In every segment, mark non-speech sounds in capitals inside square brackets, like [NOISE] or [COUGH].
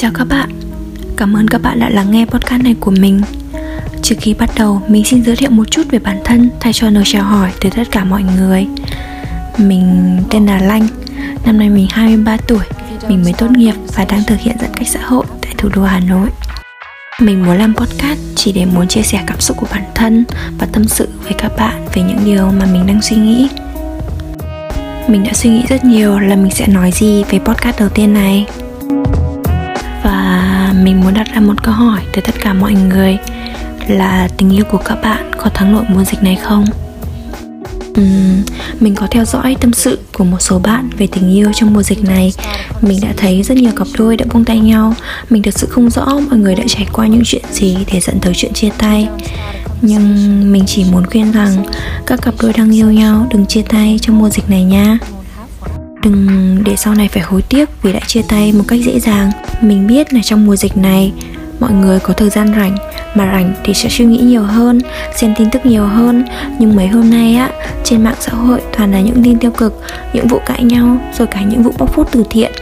Chào các bạn, cảm ơn các bạn đã lắng nghe podcast này của mình. Trước khi bắt đầu, mình xin giới thiệu một chút về bản thân thay cho lời chào hỏi từ tất cả mọi người. Mình tên là Lanh, năm nay mình 23 tuổi. Mình mới tốt nghiệp và đang thực hiện giãn cách xã hội tại thủ đô Hà Nội. Mình muốn làm podcast chỉ để muốn chia sẻ cảm xúc của bản thân và tâm sự với các bạn về những điều mà mình đang suy nghĩ. Mình đã suy nghĩ rất nhiều là mình sẽ nói gì về podcast đầu tiên này và mình muốn đặt ra một câu hỏi tới tất cả mọi người là tình yêu của các bạn có thắng nổi mùa dịch này không? Uhm, mình có theo dõi tâm sự của một số bạn về tình yêu trong mùa dịch này. Mình đã thấy rất nhiều cặp đôi đã buông tay nhau. Mình thực sự không rõ mọi người đã trải qua những chuyện gì để dẫn tới chuyện chia tay. Nhưng mình chỉ muốn khuyên rằng các cặp đôi đang yêu nhau đừng chia tay trong mùa dịch này nha. Đừng để sau này phải hối tiếc vì đã chia tay một cách dễ dàng mình biết là trong mùa dịch này, mọi người có thời gian rảnh, mà rảnh thì sẽ suy nghĩ nhiều hơn, xem tin tức nhiều hơn. Nhưng mấy hôm nay á, trên mạng xã hội toàn là những tin tiêu cực, những vụ cãi nhau, rồi cả những vụ bóc phốt từ thiện.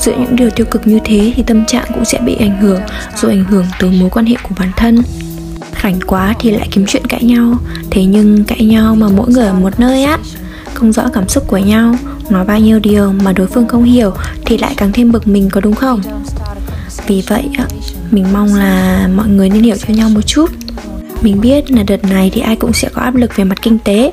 Giữa những điều tiêu cực như thế thì tâm trạng cũng sẽ bị ảnh hưởng, rồi ảnh hưởng tới mối quan hệ của bản thân. Rảnh quá thì lại kiếm chuyện cãi nhau. Thế nhưng cãi nhau mà mỗi người ở một nơi á, không rõ cảm xúc của nhau nói bao nhiêu điều mà đối phương không hiểu thì lại càng thêm bực mình có đúng không? Vì vậy mình mong là mọi người nên hiểu cho nhau một chút. Mình biết là đợt này thì ai cũng sẽ có áp lực về mặt kinh tế.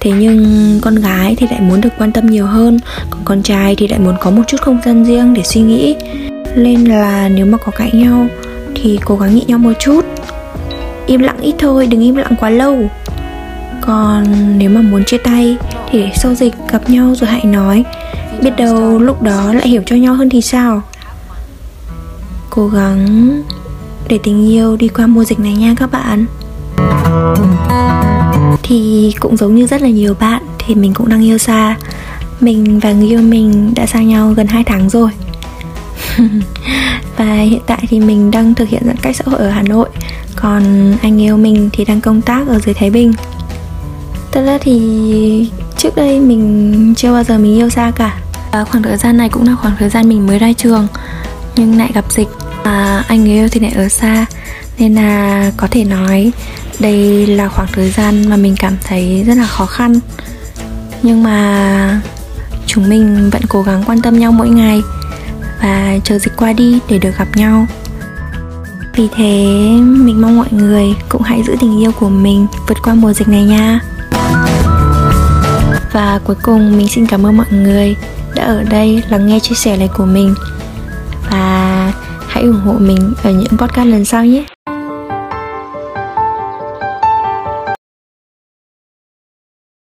Thế nhưng con gái thì lại muốn được quan tâm nhiều hơn, còn con trai thì lại muốn có một chút không gian riêng để suy nghĩ. Nên là nếu mà có cãi nhau thì cố gắng nhịn nhau một chút. Im lặng ít thôi, đừng im lặng quá lâu còn nếu mà muốn chia tay thì để sau dịch gặp nhau rồi hãy nói. Biết đâu lúc đó lại hiểu cho nhau hơn thì sao? Cố gắng để tình yêu đi qua mùa dịch này nha các bạn. Thì cũng giống như rất là nhiều bạn thì mình cũng đang yêu xa. Mình và người yêu mình đã xa nhau gần 2 tháng rồi. [LAUGHS] Và hiện tại thì mình đang thực hiện giãn cách xã hội ở Hà Nội. Còn anh yêu mình thì đang công tác ở dưới Thái Bình. Thật ra thì trước đây mình chưa bao giờ mình yêu xa cả. Và khoảng thời gian này cũng là khoảng thời gian mình mới ra trường nhưng lại gặp dịch à, anh người yêu thì lại ở xa. Nên là có thể nói đây là khoảng thời gian mà mình cảm thấy rất là khó khăn. Nhưng mà chúng mình vẫn cố gắng quan tâm nhau mỗi ngày và chờ dịch qua đi để được gặp nhau. Vì thế mình mong mọi người cũng hãy giữ tình yêu của mình vượt qua mùa dịch này nha và cuối cùng, mình xin cảm ơn mọi người đã ở đây lắng nghe chia sẻ này của mình. Và hãy ủng hộ mình ở những podcast lần sau nhé.